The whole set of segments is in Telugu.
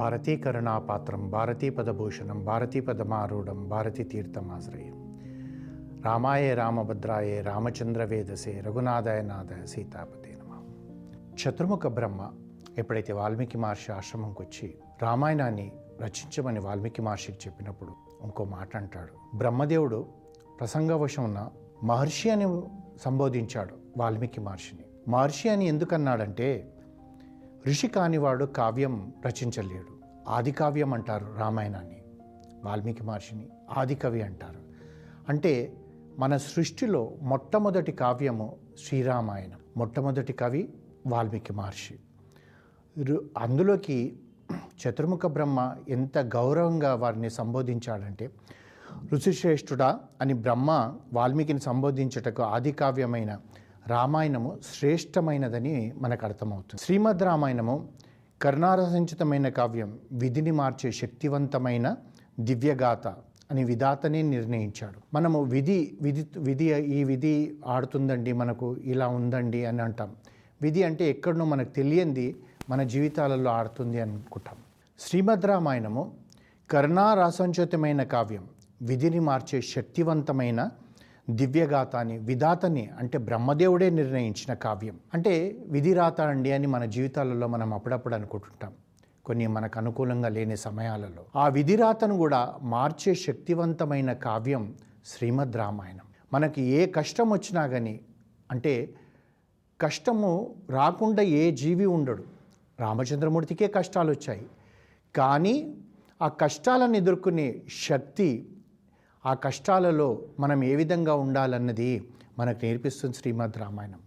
భారతీ కరుణాపాత్రం భారతీ పదభూషణం భారతీ పదమారూఢం భారతీ తీర్థమాశ్రయం రామాయ రామభద్రాయే రామచంద్ర వేదసే రఘునాథాయ నాథాయ సీతాపతే నమ. చతుర్ముఖ బ్రహ్మ ఎప్పుడైతే వాల్మీకి మహర్షి ఆశ్రమంకి వచ్చి రామాయణాన్ని రచించమని వాల్మీకి మహర్షికి చెప్పినప్పుడు ఇంకో మాట అంటాడు. బ్రహ్మదేవుడు ప్రసంగవశమున మహర్షి అని సంబోధించాడు వాల్మీకి మహర్షిని. మహర్షి అని ఎందుకన్నాడంటే ఋషి కానివాడు కావ్యం రచించలేడు. ఆది కావ్యం అంటారు రామాయణాన్ని. వాల్మీకి మహర్షిని ఆది కవి అంటారు. అంటే మన సృష్టిలో మొట్టమొదటి కావ్యము శ్రీరామాయణం మొట్టమొదటి కవి వాల్మీకి మహర్షి. రు- అందులోకి చతుర్ముఖ బ్రహ్మ ఎంత గౌరవంగా వారిని సంబోధించాడంటే ఋషిశ్రేష్ఠుడా అని బ్రహ్మ వాల్మీకిని సంబోధించుటకు ఆది కావ్యమైన రామాయణము శ్రేష్టమైనదని మనకు అర్థమవుతుంది శ్రీమద్ రామాయణము కరుణారసించితమైన కావ్యం విధిని మార్చే శక్తివంతమైన దివ్యగాథ అని విధాతనే నిర్ణయించాడు. మనము విధి విధి విధి ఈ విధి ఆడుతుందండి మనకు ఇలా ఉందండి అని అంటాం. విధి అంటే ఎక్కడనో మనకు తెలియంది మన జీవితాలలో ఆడుతుంది అనుకుంటాం. శ్రీమద్ రామాయణము కర్ణారాసంచితమైన కావ్యం విధిని మార్చే శక్తివంతమైన దివ్యగాతాని విధాతని అంటే బ్రహ్మదేవుడే నిర్ణయించిన కావ్యం. అంటే విధిరాత అండి అని మన జీవితాలలో మనం అప్పుడప్పుడు అనుకుంటుంటాం. కొన్ని మనకు అనుకూలంగా లేని సమయాలలో. ఆ విధిరాతను కూడా మార్చే శక్తివంతమైన కావ్యం శ్రీమద్ రామాయణం. మనకి ఏ కష్టం వచ్చినా కానీ అంటే కష్టము రాకుండా ఏ జీవి ఉండడు. రామచంద్రమూర్తికే కష్టాలు వచ్చాయి కానీ ఆ కష్టాలను ఎదుర్కొనే శక్తి ఆ కష్టాలలో మనం ఏ విధంగా ఉండాలన్నది మనకు నేర్పిస్తుంది శ్రీమద్ రామాయణం.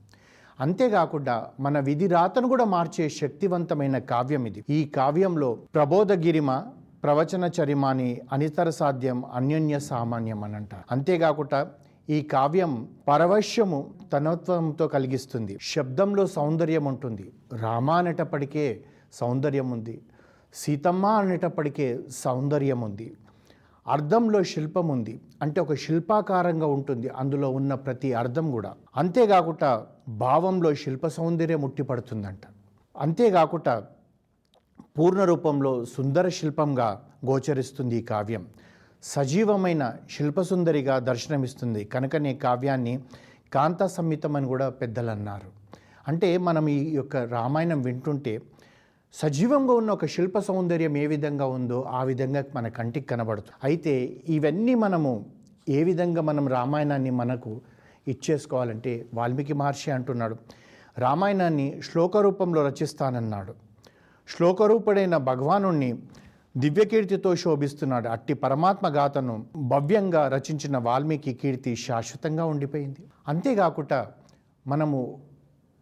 అంతేకాకుండా మన విధి రాతను కూడా మార్చే శక్తివంతమైన కావ్యం ఇది. ఈ కావ్యంలో ప్రబోధగిరిమ ప్రవచన చరిమాని అనితర సాధ్యం అన్యోన్య సామాన్యం అని అంటారు. అంతేకాకుండా ఈ కావ్యం పరవశ్యము తనత్వంతో కలిగిస్తుంది. శబ్దంలో సౌందర్యం ఉంటుంది. రామ అనేటప్పటికే సౌందర్యం ఉంది. సీతమ్మ అనేటప్పటికే సౌందర్యం ఉంది. అర్థంలో శిల్పం ఉంది. అంటే ఒక శిల్పాకారంగా ఉంటుంది. అందులో ఉన్న ప్రతి అర్థం కూడా. అంతేకాకుండా భావంలో శిల్ప సౌందర్యం ముట్టిపడుతుందంట అంతేకాకుండా పూర్ణ రూపంలో సుందర శిల్పంగా గోచరిస్తుంది ఈ కావ్యం. సజీవమైన శిల్పసుందరిగా దర్శనమిస్తుంది. కనుకనే కావ్యాన్ని కాంతా సంహితం అని కూడా పెద్దలు అన్నారు అంటే మనం ఈ యొక్క రామాయణం వింటుంటే సజీవంగా ఉన్న ఒక శిల్ప సౌందర్యం ఏ విధంగా ఉందో ఆ విధంగా మన కంటికి కనబడుతుంది. అయితే ఇవన్నీ మనము ఏ విధంగా మనం రామాయణాన్ని మనకు ఇచ్చేసుకోవాలంటే వాల్మీకి మహర్షి అంటున్నాడు రామాయణాన్ని శ్లోక రూపంలో రచిస్తానన్నాడు. శ్లోకరూపుడైన భగవానుణ్ణి దివ్యకీర్తితో శోభిస్తున్నాడు. అట్టి పరమాత్మ గాథను భవ్యంగా రచించిన వాల్మీకి కీర్తి శాశ్వతంగా ఉండిపోయింది. అంతేకాకుండా మనము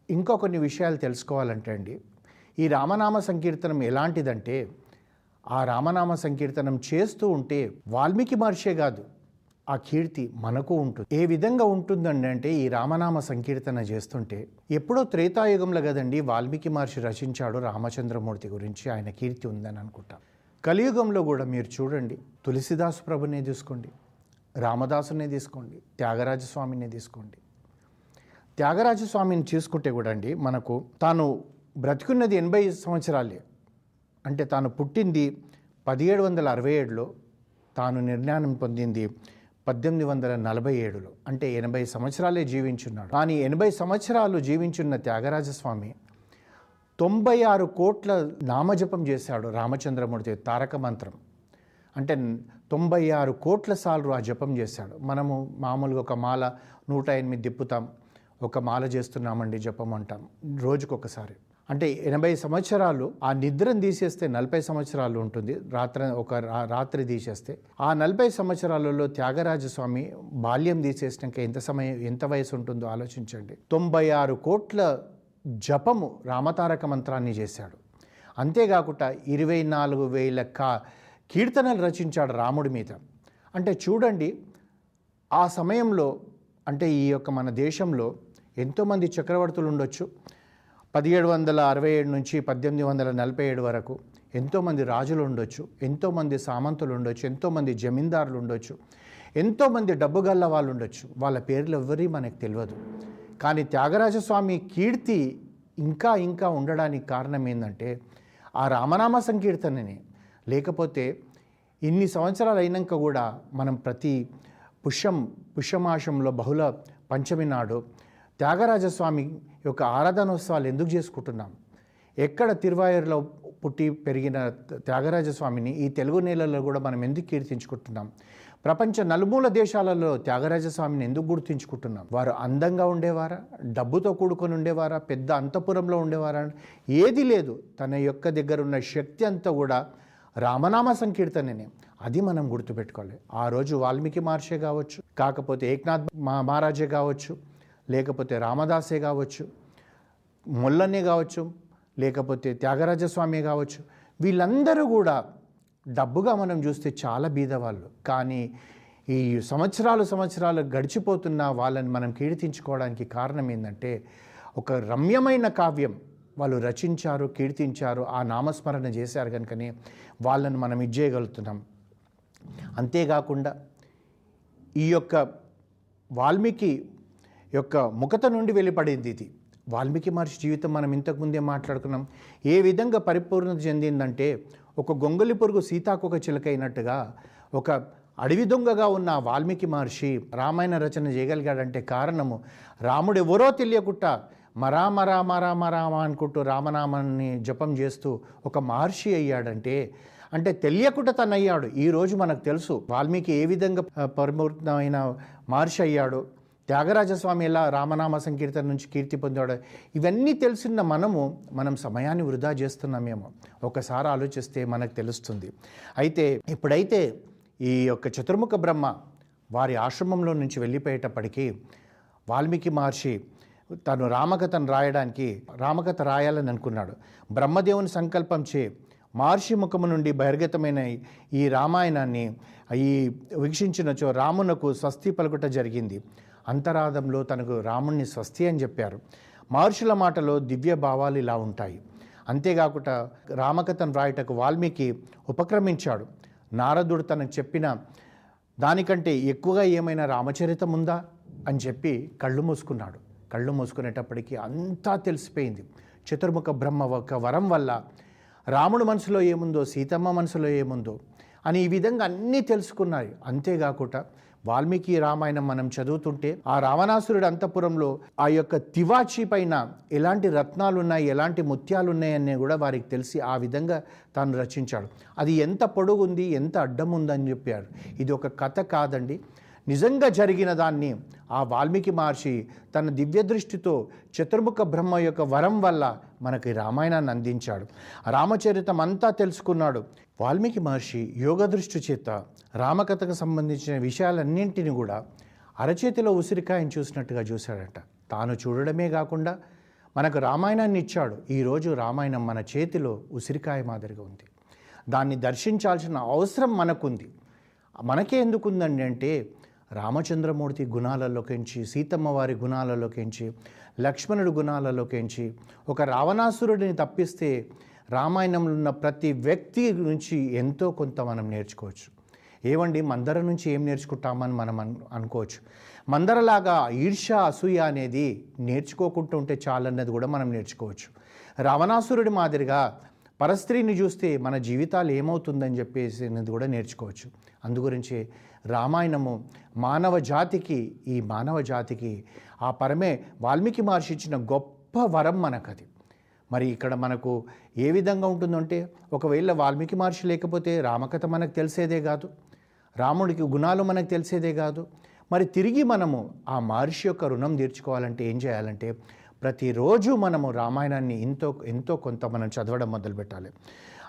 ఇంకా కొన్ని విషయాలు తెలుసుకోవాలంటే అండి ఈ రామనామ సంకీర్తనం ఎలాంటిదంటే ఆ రామనామ సంకీర్తనం చేస్తూ ఉంటే వాల్మీకి మహర్షే కాదు ఆ కీర్తి మనకు ఉంటుంది. ఏ విధంగా ఉంటుందండి అంటే ఈ రామనామ సంకీర్తన చేస్తుంటే ఎప్పుడో త్రేతాయుగంలో కదండి వాల్మీకి మహర్షి రచించాడు రామచంద్రమూర్తి గురించి ఆయన కీర్తి ఉందని అనుకుంటా. కలియుగంలో కూడా మీరు చూడండి తులసిదాసు ప్రభునే తీసుకోండి రామదాసునే తీసుకోండి త్యాగరాజస్వామినే తీసుకోండి. త్యాగరాజస్వామిని చూసుకుంటే కూడా అండి మనకు తాను బ్రతికున్నది ఎనభై సంవత్సరాలే. అంటే తాను పుట్టింది పదిహేడు వందల అరవై ఏడులో తాను నిర్ణయం పొందింది పద్దెనిమిది వందల నలభై ఏడులో. అంటే ఎనభై సంవత్సరాలే జీవించున్నాడు. కానీ ఎనభై సంవత్సరాలు జీవించున్న త్యాగరాజస్వామి తొంభై ఆరు కోట్ల నామజపం చేశాడు రామచంద్రమూర్తి తారక మంత్రం. అంటే తొంభై ఆరు కోట్ల సార్లు ఆ జపం చేశాడు. మనము మామూలుగా ఒక మాల నూట ఎనిమిది తిప్పుతాం ఒక మాల చేస్తున్నామండి జపం అంటాం రోజుకొకసారి. అంటే ఎనభై సంవత్సరాలు ఆ నిద్రను తీసేస్తే నలభై సంవత్సరాలు ఉంటుంది. రాత్రి ఒక రాత్రి తీసేస్తే. ఆ నలభై సంవత్సరాలలో త్యాగరాజస్వామి బాల్యం తీసేసినాక ఎంత సమయం ఎంత వయసు ఉంటుందో ఆలోచించండి. తొంభై ఆరు కోట్ల జపము రామతారక మంత్రాన్ని చేశాడు. అంతేకాకుండా ఇరవై నాలుగు వేల కా కీర్తనలు రచించాడు రాముడి మీద. అంటే చూడండి ఆ సమయంలో అంటే ఈ యొక్క మన దేశంలో ఎంతోమంది చక్రవర్తులు ఉండొచ్చు పదిహేడు వందల అరవై ఏడు నుంచి పద్దెనిమిది వందల నలభై ఏడు వరకు ఎంతోమంది రాజులు ఉండొచ్చు ఎంతోమంది సామంతులు ఉండొచ్చు ఎంతోమంది జమీందారులు ఉండొచ్చు ఎంతోమంది డబ్బు గల్ల వాళ్ళు ఉండొచ్చు. వాళ్ళ పేర్లు ఎవరి మనకు తెలియదు. కానీ త్యాగరాజస్వామి కీర్తి ఇంకా ఇంకా ఉండడానికి కారణం ఏంటంటే ఆ రామనామ సంకీర్తనని. లేకపోతే ఇన్ని సంవత్సరాలు అయినాక కూడా మనం ప్రతి పుష్యం పుష్యమాసంలో బహుళ పంచమి నాడు త్యాగరాజస్వామి యొక్క ఆరాధనోత్సవాలు ఎందుకు చేసుకుంటున్నాం? ఎక్కడ తిరువాయూరులో పుట్టి పెరిగిన త్యాగరాజస్వామిని ఈ తెలుగు నేలల్లో కూడా మనం ఎందుకు కీర్తించుకుంటున్నాం? ప్రపంచ నలుమూల దేశాలలో త్యాగరాజస్వామిని ఎందుకు గుర్తించుకుంటున్నాం? వారు అందంగా ఉండేవారా? డబ్బుతో కూడుకొని ఉండేవారా? పెద్ద అంతపురంలో ఉండేవారా? ఏది లేదు. తన యొక్క దగ్గర ఉన్న శక్తి అంతా కూడా రామనామ సంకీర్తననే. అది మనం గుర్తుపెట్టుకోవాలి. ఆ రోజు వాల్మీకి మహర్షే కావచ్చు కాకపోతే ఏక్నాథ్ మహారాజే కావచ్చు లేకపోతే రామదాసే కావచ్చు మొల్లనే కావచ్చు లేకపోతే త్యాగరాజస్వామి కావచ్చు వీళ్ళందరూ కూడా డబ్బుగా మనం చూస్తే చాలా బీదవాళ్ళు. కానీ ఈ సంవత్సరాలు సంవత్సరాలు గడిచిపోతున్న వాళ్ళని మనం కీర్తించుకోవడానికి కారణం ఏంటంటే ఒక రమ్యమైన కావ్యం వాళ్ళు రచించారు కీర్తించారు ఆ నామస్మరణ చేశారు కనుకనే వాళ్ళని మనం ఇచ్చేయగలుగుతున్నాం అంతేకాకుండా ఈ యొక్క వాల్మీకి యొక్క ముఖత నుండి వెళ్ళిపడింది ఇది. వాల్మీకి మహర్షి జీవితం మనం ఇంతకుముందే మాట్లాడుకున్నాం. ఏ విధంగా పరిపూర్ణత చెందిందంటే ఒక గొంగలి పురుగు సీతాకొక చిలక అయినట్టుగా ఒక అడవి దొంగగా ఉన్న వాల్మీకి మహర్షి రామాయణ రచన చేయగలిగాడంటే కారణము రాముడు ఎవరో తెలియకుండా మరామ రామ రామ రామ అనుకుంటూ రామనామాన్ని జపం చేస్తూ ఒక మహర్షి అయ్యాడంటే అంటే తెలియకుండా తను అయ్యాడు ఈరోజు మనకు తెలుసు వాల్మీకి ఏ విధంగా పరిమూర్తమైన పరిపూర్ణమైన మహర్షి అయ్యాడు. త్యాగరాజస్వామి ఎలా రామనామ సంకీర్తన నుంచి కీర్తి పొందాడు ఇవన్నీ తెలిసిన మనము మనం సమయాన్ని వృధా చేస్తున్నామేమో. ఒకసారి ఆలోచిస్తే మనకు తెలుస్తుంది. అయితే ఇప్పుడైతే ఈ యొక్క చతుర్ముఖ బ్రహ్మ వారి ఆశ్రమంలో నుంచి వెళ్ళిపోయేటప్పటికీ వాల్మీకి మహర్షి తను రామకథను రాయడానికి రామకథ రాయాలని అనుకున్నాడు. బ్రహ్మదేవుని సంకల్పం చే మహర్షి ముఖము నుండి బహిర్గతమైన ఈ రామాయణాన్ని ఈ వీక్షించినచో రామునకు స్వస్తి పలుకుట జరిగింది. అంతరాదంలో తనకు రాముణ్ణి స్వస్తి అని చెప్పారు. మహర్షుల మాటలో దివ్య భావాలు ఇలా ఉంటాయి. అంతేకాకుండా రామకథను రాయటకు వాల్మీకి ఉపక్రమించాడు. నారదుడు తనకు చెప్పిన దానికంటే ఎక్కువగా ఏమైనా రామచరితం ఉందా? అని చెప్పి కళ్ళు మూసుకున్నాడు. కళ్ళు మూసుకునేటప్పటికీ అంతా తెలిసిపోయింది. చతుర్ముఖ బ్రహ్మ ఒక వరం వల్ల రాముడు మనసులో ఏముందో సీతమ్మ మనసులో ఏముందో అని ఈ విధంగా అన్నీ తెలుసుకున్నాయి. అంతేకాకుండా వాల్మీకి రామాయణం మనం చదువుతుంటే ఆ రావణాసురుడు అంతపురంలో ఆ యొక్క తివాచి పైన ఎలాంటి రత్నాలున్నాయి ఎలాంటి ముత్యాలున్నాయని కూడా వారికి తెలిసి ఆ విధంగా తాను రచించాడు. అది ఎంత పొడుగుంది ఎంత అడ్డం ఉందని చెప్పారు ఇది ఒక కథ కాదండి. నిజంగా జరిగిన దాన్ని ఆ వాల్మీకి మహర్షి తన దివ్య దృష్టితో చతుర్ముఖ బ్రహ్మ యొక్క వరం వల్ల మనకి రామాయణాన్ని అందించాడు. రామచరితం అంతా తెలుసుకున్నాడు. వాల్మీకి మహర్షి యోగ దృష్టి చేత రామకథకు సంబంధించిన విషయాలన్నింటినీ కూడా అరచేతిలో ఉసిరికాయని చూసినట్టుగా చూశాడట. తాను చూడడమే కాకుండా మనకు రామాయణాన్ని ఇచ్చాడు. ఈరోజు రామాయణం మన చేతిలో ఉసిరికాయ మాదిరిగా ఉంది. దాన్ని దర్శించాల్సిన అవసరం మనకుంది. మనకే ఎందుకుందండి అంటే రామచంద్రమూర్తి గుణాలలోకించి సీతమ్మ వారి గుణాలలోకించి లక్ష్మణుడి గుణాలలోకించి ఒక రావణాసురుడిని తప్పిస్తే రామాయణంలో ఉన్న ప్రతి వ్యక్తి నుంచి ఎంతో కొంత మనం నేర్చుకోవచ్చు. ఏవండి? మందర నుంచి ఏం నేర్చుకుంటామని మనం అను అనుకోవచ్చు. మందరలాగా ఈర్ష అసూయ అనేది నేర్చుకోకుండా ఉంటే చాలన్నది కూడా మనం నేర్చుకోవచ్చు. రావణాసురుడి మాదిరిగా పరస్త్రీని చూస్తే మన జీవితాలు ఏమవుతుందని చెప్పేసి అనేది కూడా నేర్చుకోవచ్చు. అందుగురించి రామాయణము మానవ జాతికి ఈ మానవ జాతికి ఆ పరమే వాల్మీకి మహర్షి ఇచ్చిన గొప్ప వరం మనకది. మరి ఇక్కడ మనకు ఏ విధంగా ఉంటుందంటే ఒకవేళ వాల్మీకి మహర్షి లేకపోతే రామకథ మనకు తెలిసేదే కాదు. రాముడికి గుణాలు మనకు తెలిసేదే కాదు. మరి తిరిగి మనము ఆ మహర్షి యొక్క రుణం తీర్చుకోవాలంటే ఏం చేయాలంటే ప్రతిరోజు మనము రామాయణాన్ని ఎంతో ఎంతో కొంత మనం చదవడం మొదలుపెట్టాలి.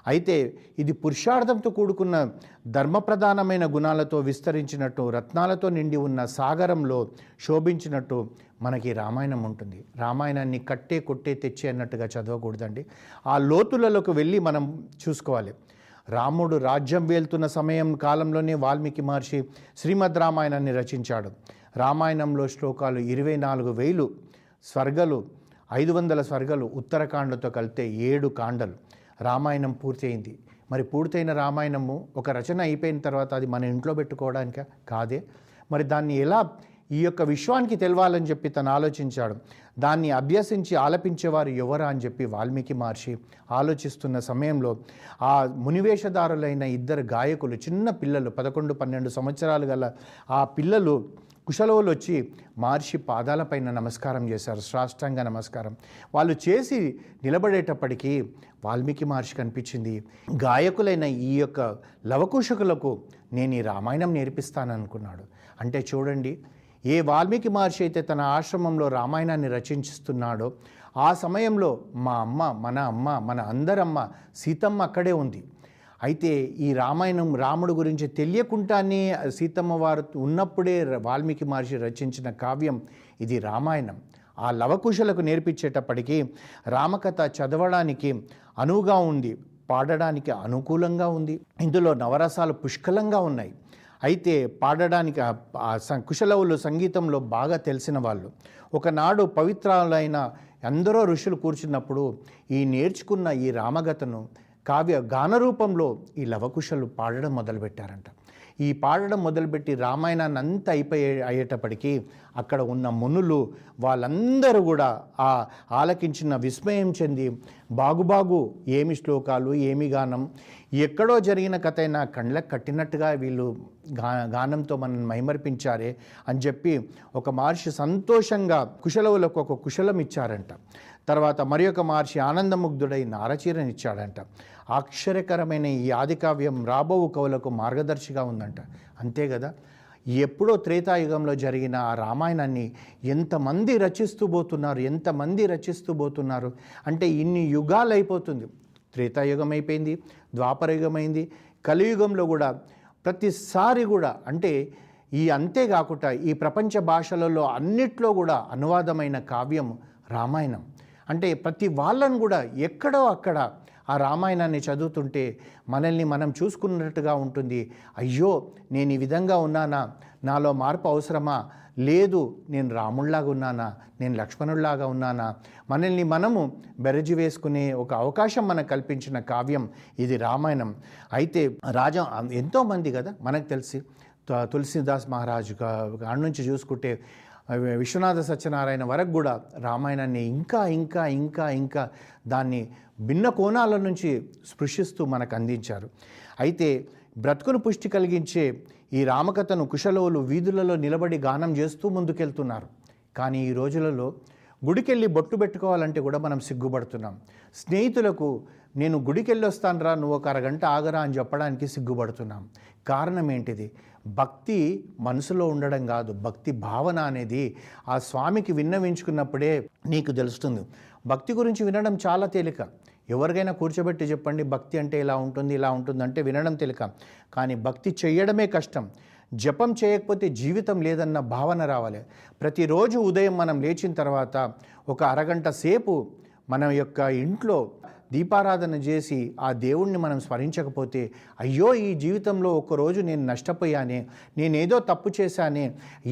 అయితే ఇది పురుషార్థంతో కూడుకున్న ధర్మప్రధానమైన గుణాలతో విస్తరించినట్టు రత్నాలతో నిండి ఉన్న సాగరంలో శోభించినట్టు మనకి రామాయణం ఉంటుంది. రామాయణాన్ని కట్టే కొట్టే తెచ్చే అన్నట్టుగా చదవకూడదండి. ఆ లోతులలోకి వెళ్ళి మనం చూసుకోవాలి. రాముడు రాజ్యం వెళ్తున్న సమయం కాలంలోనే వాల్మీకి మహర్షి శ్రీమద్ రామాయణాన్ని రచించాడు. రామాయణంలో శ్లోకాలు ఇరవై నాలుగు వేలు స్వర్గలు ఐదు వందల స్వర్గలు ఉత్తరకాండతో కలిపితే ఏడు కాండలు. రామాయణం పూర్తయింది. మరి పూర్తయిన రామాయణము ఒక రచన అయిపోయిన తర్వాత అది మన ఇంట్లో పెట్టుకోవడానిక? కాదే. మరి దాన్ని ఎలా ఈ యొక్క విశ్వానికి తెలవాలని చెప్పి తను ఆలోచించాడు. దాన్ని అభ్యసించి ఆలపించేవారు ఎవరా అని చెప్పి వాల్మీకి మహర్షి ఆలోచిస్తున్న సమయంలో ఆ మునివేషదారులైన ఇద్దరు గాయకులు చిన్న పిల్లలు పదకొండు పన్నెండు సంవత్సరాలు గల ఆ పిల్లలు కుశలవులు వచ్చి మహర్షి పాదాలపైన నమస్కారం చేశారు సాష్టాంగ నమస్కారం. వాళ్ళు చేసి నిలబడేటప్పటికీ వాల్మీకి మహర్షి కనిపించింది గాయకులైన ఈ యొక్క లవకుశకులకు నేను ఈ రామాయణం నేర్పిస్తాననుకున్నాడు. అంటే చూడండి ఏ వాల్మీకి మహర్షి అయితే తన ఆశ్రమంలో రామాయణాన్ని రచించిస్తున్నాడో ఆ సమయంలో మా అమ్మ మన అమ్మ మన అందరమ్మ సీతమ్మ అక్కడే ఉంది. అయితే ఈ రామాయణం రాముడు గురించి తెలియకుండానే సీతమ్మ వారు ఉన్నప్పుడే వాల్మీకి మహర్షి రచించిన కావ్యం ఇది రామాయణం. ఆ లవకుశలకు నేర్పించేటప్పటికీ రామకథ చదవడానికి అనువుగా ఉంది పాడడానికి అనుకూలంగా ఉంది. ఇందులో నవరసాలు పుష్కలంగా ఉన్నాయి. అయితే పాడడానికి కుశలవులు సంగీతంలో బాగా తెలిసిన వాళ్ళు. ఒకనాడు పవిత్రాలైన ఎందరో ఋషులు కూర్చున్నప్పుడు ఈ నేర్చుకున్న ఈ రామగతను కావ్య గాన రూపంలో ఈ లవకుశలు పాడడం మొదలుపెట్టారంట. ఈ పాడడం మొదలుపెట్టి రామాయణాన్ని అంతా అయిపోయే అయ్యేటప్పటికీ అక్కడ ఉన్న మునులు వాళ్ళందరూ కూడా ఆ ఆలకించిన విస్మయం చెంది బాగుబాగు ఏమి శ్లోకాలు ఏమి గానం ఎక్కడో జరిగిన కథ అయినా కళ్ళకు కట్టినట్టుగా వీళ్ళు గా గానంతో మనం మైమర్పించారే అని చెప్పి ఒక మహర్షి సంతోషంగా కుశలవులకు ఒక కుశలం ఇచ్చారంట. తర్వాత మరి ఒక మహర్షి ఆనందముగ్ధుడై నారచీరనిచ్చాడంట. ఆశ్చర్యకరమైన ఈ ఆదికావ్యం రాబో కవులకు మార్గదర్శిగా ఉందంట. అంతే కదా? ఎప్పుడో త్రేతాయుగంలో జరిగిన ఆ రామాయణాన్ని ఎంతమంది రచిస్తూ పోతున్నారు ఎంతమంది రచిస్తూ పోతున్నారు? అంటే ఇన్ని యుగాలు అయిపోతుంది. త్రేతాయుగం అయిపోయింది ద్వాపరయుగం అయింది కలియుగంలో కూడా ప్రతిసారి కూడా అంటే ఈ అంతేకాకుండా ఈ ప్రపంచ భాషలలో అన్నిట్లో కూడా అనువాదమైన కావ్యం రామాయణం. అంటే ప్రతి వాళ్ళను కూడా ఎక్కడో అక్కడ ఆ రామాయణాన్ని చదువుతుంటే మనల్ని మనం చూసుకున్నట్టుగా ఉంటుంది. అయ్యో నేను ఈ విధంగా ఉన్నానా? నాలో మార్పు అవసరమా? లేదు నేను రాముళ్ళాగా ఉన్నానా? నేను లక్ష్మణుల్లాగా ఉన్నానా? మనల్ని మనము బెరజి వేసుకునే ఒక అవకాశం మనకు కల్పించిన కావ్యం ఇది రామాయణం. అయితే రాజా ఎంతోమంది కదా మనకు తెలిసి తులసిదాస్ మహారాజు కా- కాడ నుంచి చూసుకుంటే విశ్వనాథ సత్యనారాయణ వరకు కూడా రామాయణాన్ని ఇంకా ఇంకా ఇంకా ఇంకా దాన్ని భిన్న కోణాల నుంచి స్పృశిస్తూ మనకు అందించారు. అయితే బ్రతుకును పుష్టి కలిగించే ఈ రామకథను కుశలోలు వీధులలో నిలబడి గానం చేస్తూ ముందుకెళ్తున్నారు. కానీ ఈ రోజులలో గుడికెళ్ళి బొట్టు పెట్టుకోవాలంటే కూడా మనం సిగ్గుపడుతున్నాం. స్నేహితులకు నేను గుడికెళ్ళి వస్తానురా నువ్వు ఒక అరగంట ఆగరా అని చెప్పడానికి సిగ్గుపడుతున్నాం. కారణం ఏంటిది? భక్తి మనసులో ఉండడం కాదు భక్తి భావన అనేది ఆ స్వామికి విన్నవించుకున్నప్పుడే నీకు తెలుస్తుంది. భక్తి గురించి వినడం చాలా తేలిక. ఎవరికైనా కూర్చోబెట్టి చెప్పండి భక్తి అంటే ఇలా ఉంటుంది ఇలా ఉంటుంది అంటే వినడం తేలిక. కానీ భక్తి చేయడమే కష్టం. జపం చేయకపోతే జీవితం లేదన్న భావన రావాలి. ప్రతిరోజు ఉదయం మనం లేచిన తర్వాత ఒక అరగంట సేపు మన యొక్క ఇంట్లో దీపారాధన చేసి ఆ దేవుణ్ణి మనం స్మరించకపోతే అయ్యో ఈ జీవితంలో ఒక్కరోజు నేను నష్టపోయానే నేనేదో తప్పు చేశానే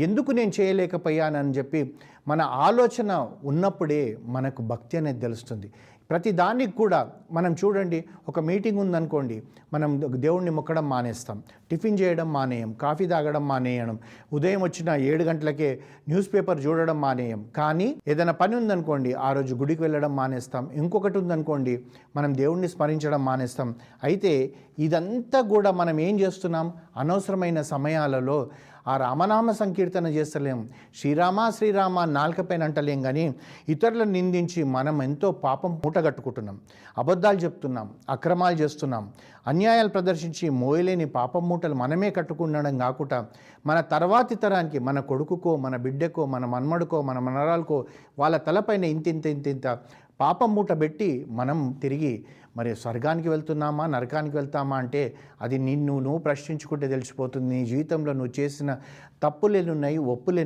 ఎందుకు నేను చేయలేకపోయానని చెప్పి మన ఆలోచన ఉన్నప్పుడే మనకు భక్తి అనేది తెలుస్తుంది. ప్రతి దానికి కూడా మనం చూడండి ఒక మీటింగ్ ఉందనుకోండి మనం దేవుణ్ణి మొక్కడం మానేస్తాం టిఫిన్ చేయడం మానేయం కాఫీ తాగడం మానేయడం ఉదయం వచ్చిన ఏడు గంటలకే న్యూస్ పేపర్ చూడడం మానేయం. కానీ ఏదైనా పని ఉందనుకోండి ఆ రోజు గుడికి వెళ్ళడం మానేస్తాం. ఇంకొకటి ఉందనుకోండి మనం దేవుణ్ణి స్మరించడం మానేస్తాం. అయితే ఇదంతా కూడా మనం ఏం చేస్తున్నాం? అనవసరమైన సమయాలలో ఆ రామనామ సంకీర్తన చేస్తలేం. శ్రీరామ శ్రీరామ నాలుకపైన అంటలేం కానీ ఇతరులను నిందించి మనం ఎంతో పాపం మూటగట్టుకుంటున్నాం అబద్ధాలు చెప్తున్నాం అక్రమాలు చేస్తున్నాం. అన్యాయాలు ప్రదర్శించి మోయలేని పాపం మూటలు మనమే కట్టుకుండడం కాకుండా మన తర్వాతి తరానికి మన కొడుకుకో మన బిడ్డకో మన మన్మడుకో మన మనరాలకో వాళ్ళ తలపైన ఇంత ఇంత ఇంత ఇంత పాపం మూట పెట్టి మనం తిరిగి మరి స్వర్గానికి వెళ్తున్నామా నరకానికి వెళ్తామా అంటే అది నిన్ను నువ్వు ప్రశ్నించుకుంటే తెలిసిపోతుంది. నీ జీవితంలో నువ్వు చేసిన తప్పులు ఎన్నున్నాయి ఒప్పులు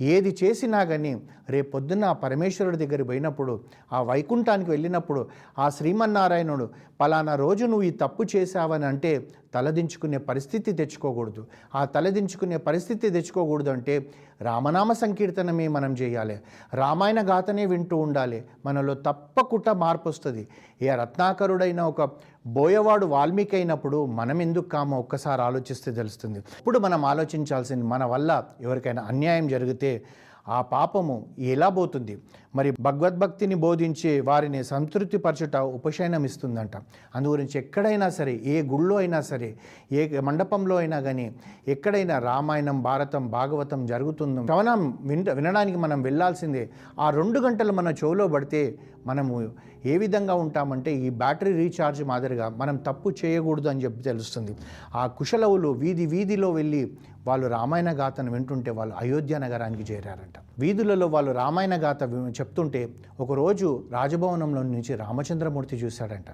ఏది చేసినా కానీ రేపు పొద్దున్న ఆ పరమేశ్వరుడి దగ్గర పోయినప్పుడు ఆ వైకుంఠానికి వెళ్ళినప్పుడు ఆ శ్రీమన్నారాయణుడు పలానా రోజు నువ్వు ఈ తప్పు చేశావని అంటే తలదించుకునే పరిస్థితి తెచ్చుకోకూడదు. ఆ తలదించుకునే పరిస్థితి తెచ్చుకోకూడదు అంటే రామనామ సంకీర్తనమే మనం చేయాలి. రామాయణ గాథనే వింటూ ఉండాలి. మనలో తప్పకుండా మార్పు వస్తుంది. ఏ రత్నాకరుడైన ఒక బోయవాడు వాల్మీకి అయినప్పుడు మనం ఎందుకు కామో ఒక్కసారి ఆలోచిస్తే తెలుస్తుంది. ఇప్పుడు మనం ఆలోచించాల్సింది మన వల్ల ఎవరికైనా అన్యాయం జరిగితే ఆ పాపము ఎలా పోతుంది? మరి భగవద్భక్తిని బోధించే వారిని సంతృప్తిపరచుట ఉపశయనం ఇస్తుందంట. అందు గురించి ఎక్కడైనా సరే ఏ గుళ్ళో అయినా సరే ఏ మండపంలో అయినా కానీ ఎక్కడైనా రామాయణం భారతం భాగవతం జరుగుతుందో. శ్రవణం విన వినడానికి మనం వెళ్ళాల్సిందే. ఆ రెండు గంటలు మన చెవులో పడితే మనము ఏ విధంగా ఉంటామంటే ఈ బ్యాటరీ రీఛార్జ్ మాదిరిగా మనం తప్పు చేయకూడదు అని చెప్పి తెలుస్తుంది. ఆ కుశలవులు వీధి వీధిలో వెళ్ళి వాళ్ళు రామాయణ గాథను వింటుంటే వాళ్ళు అయోధ్య నగరానికి చేరారంట. వీధులలో వాళ్ళు రామాయణ గాథ చెప్తుంటే ఒకరోజు రాజభవనంలో నుంచి రామచంద్రమూర్తి చూశాడంట.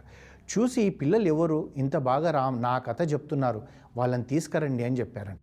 చూసి ఈ పిల్లలు ఎవరు? ఇంత బాగా రా నా కథ చెప్తున్నారు. వాళ్ళని తీసుకురండి అని చెప్పారంట.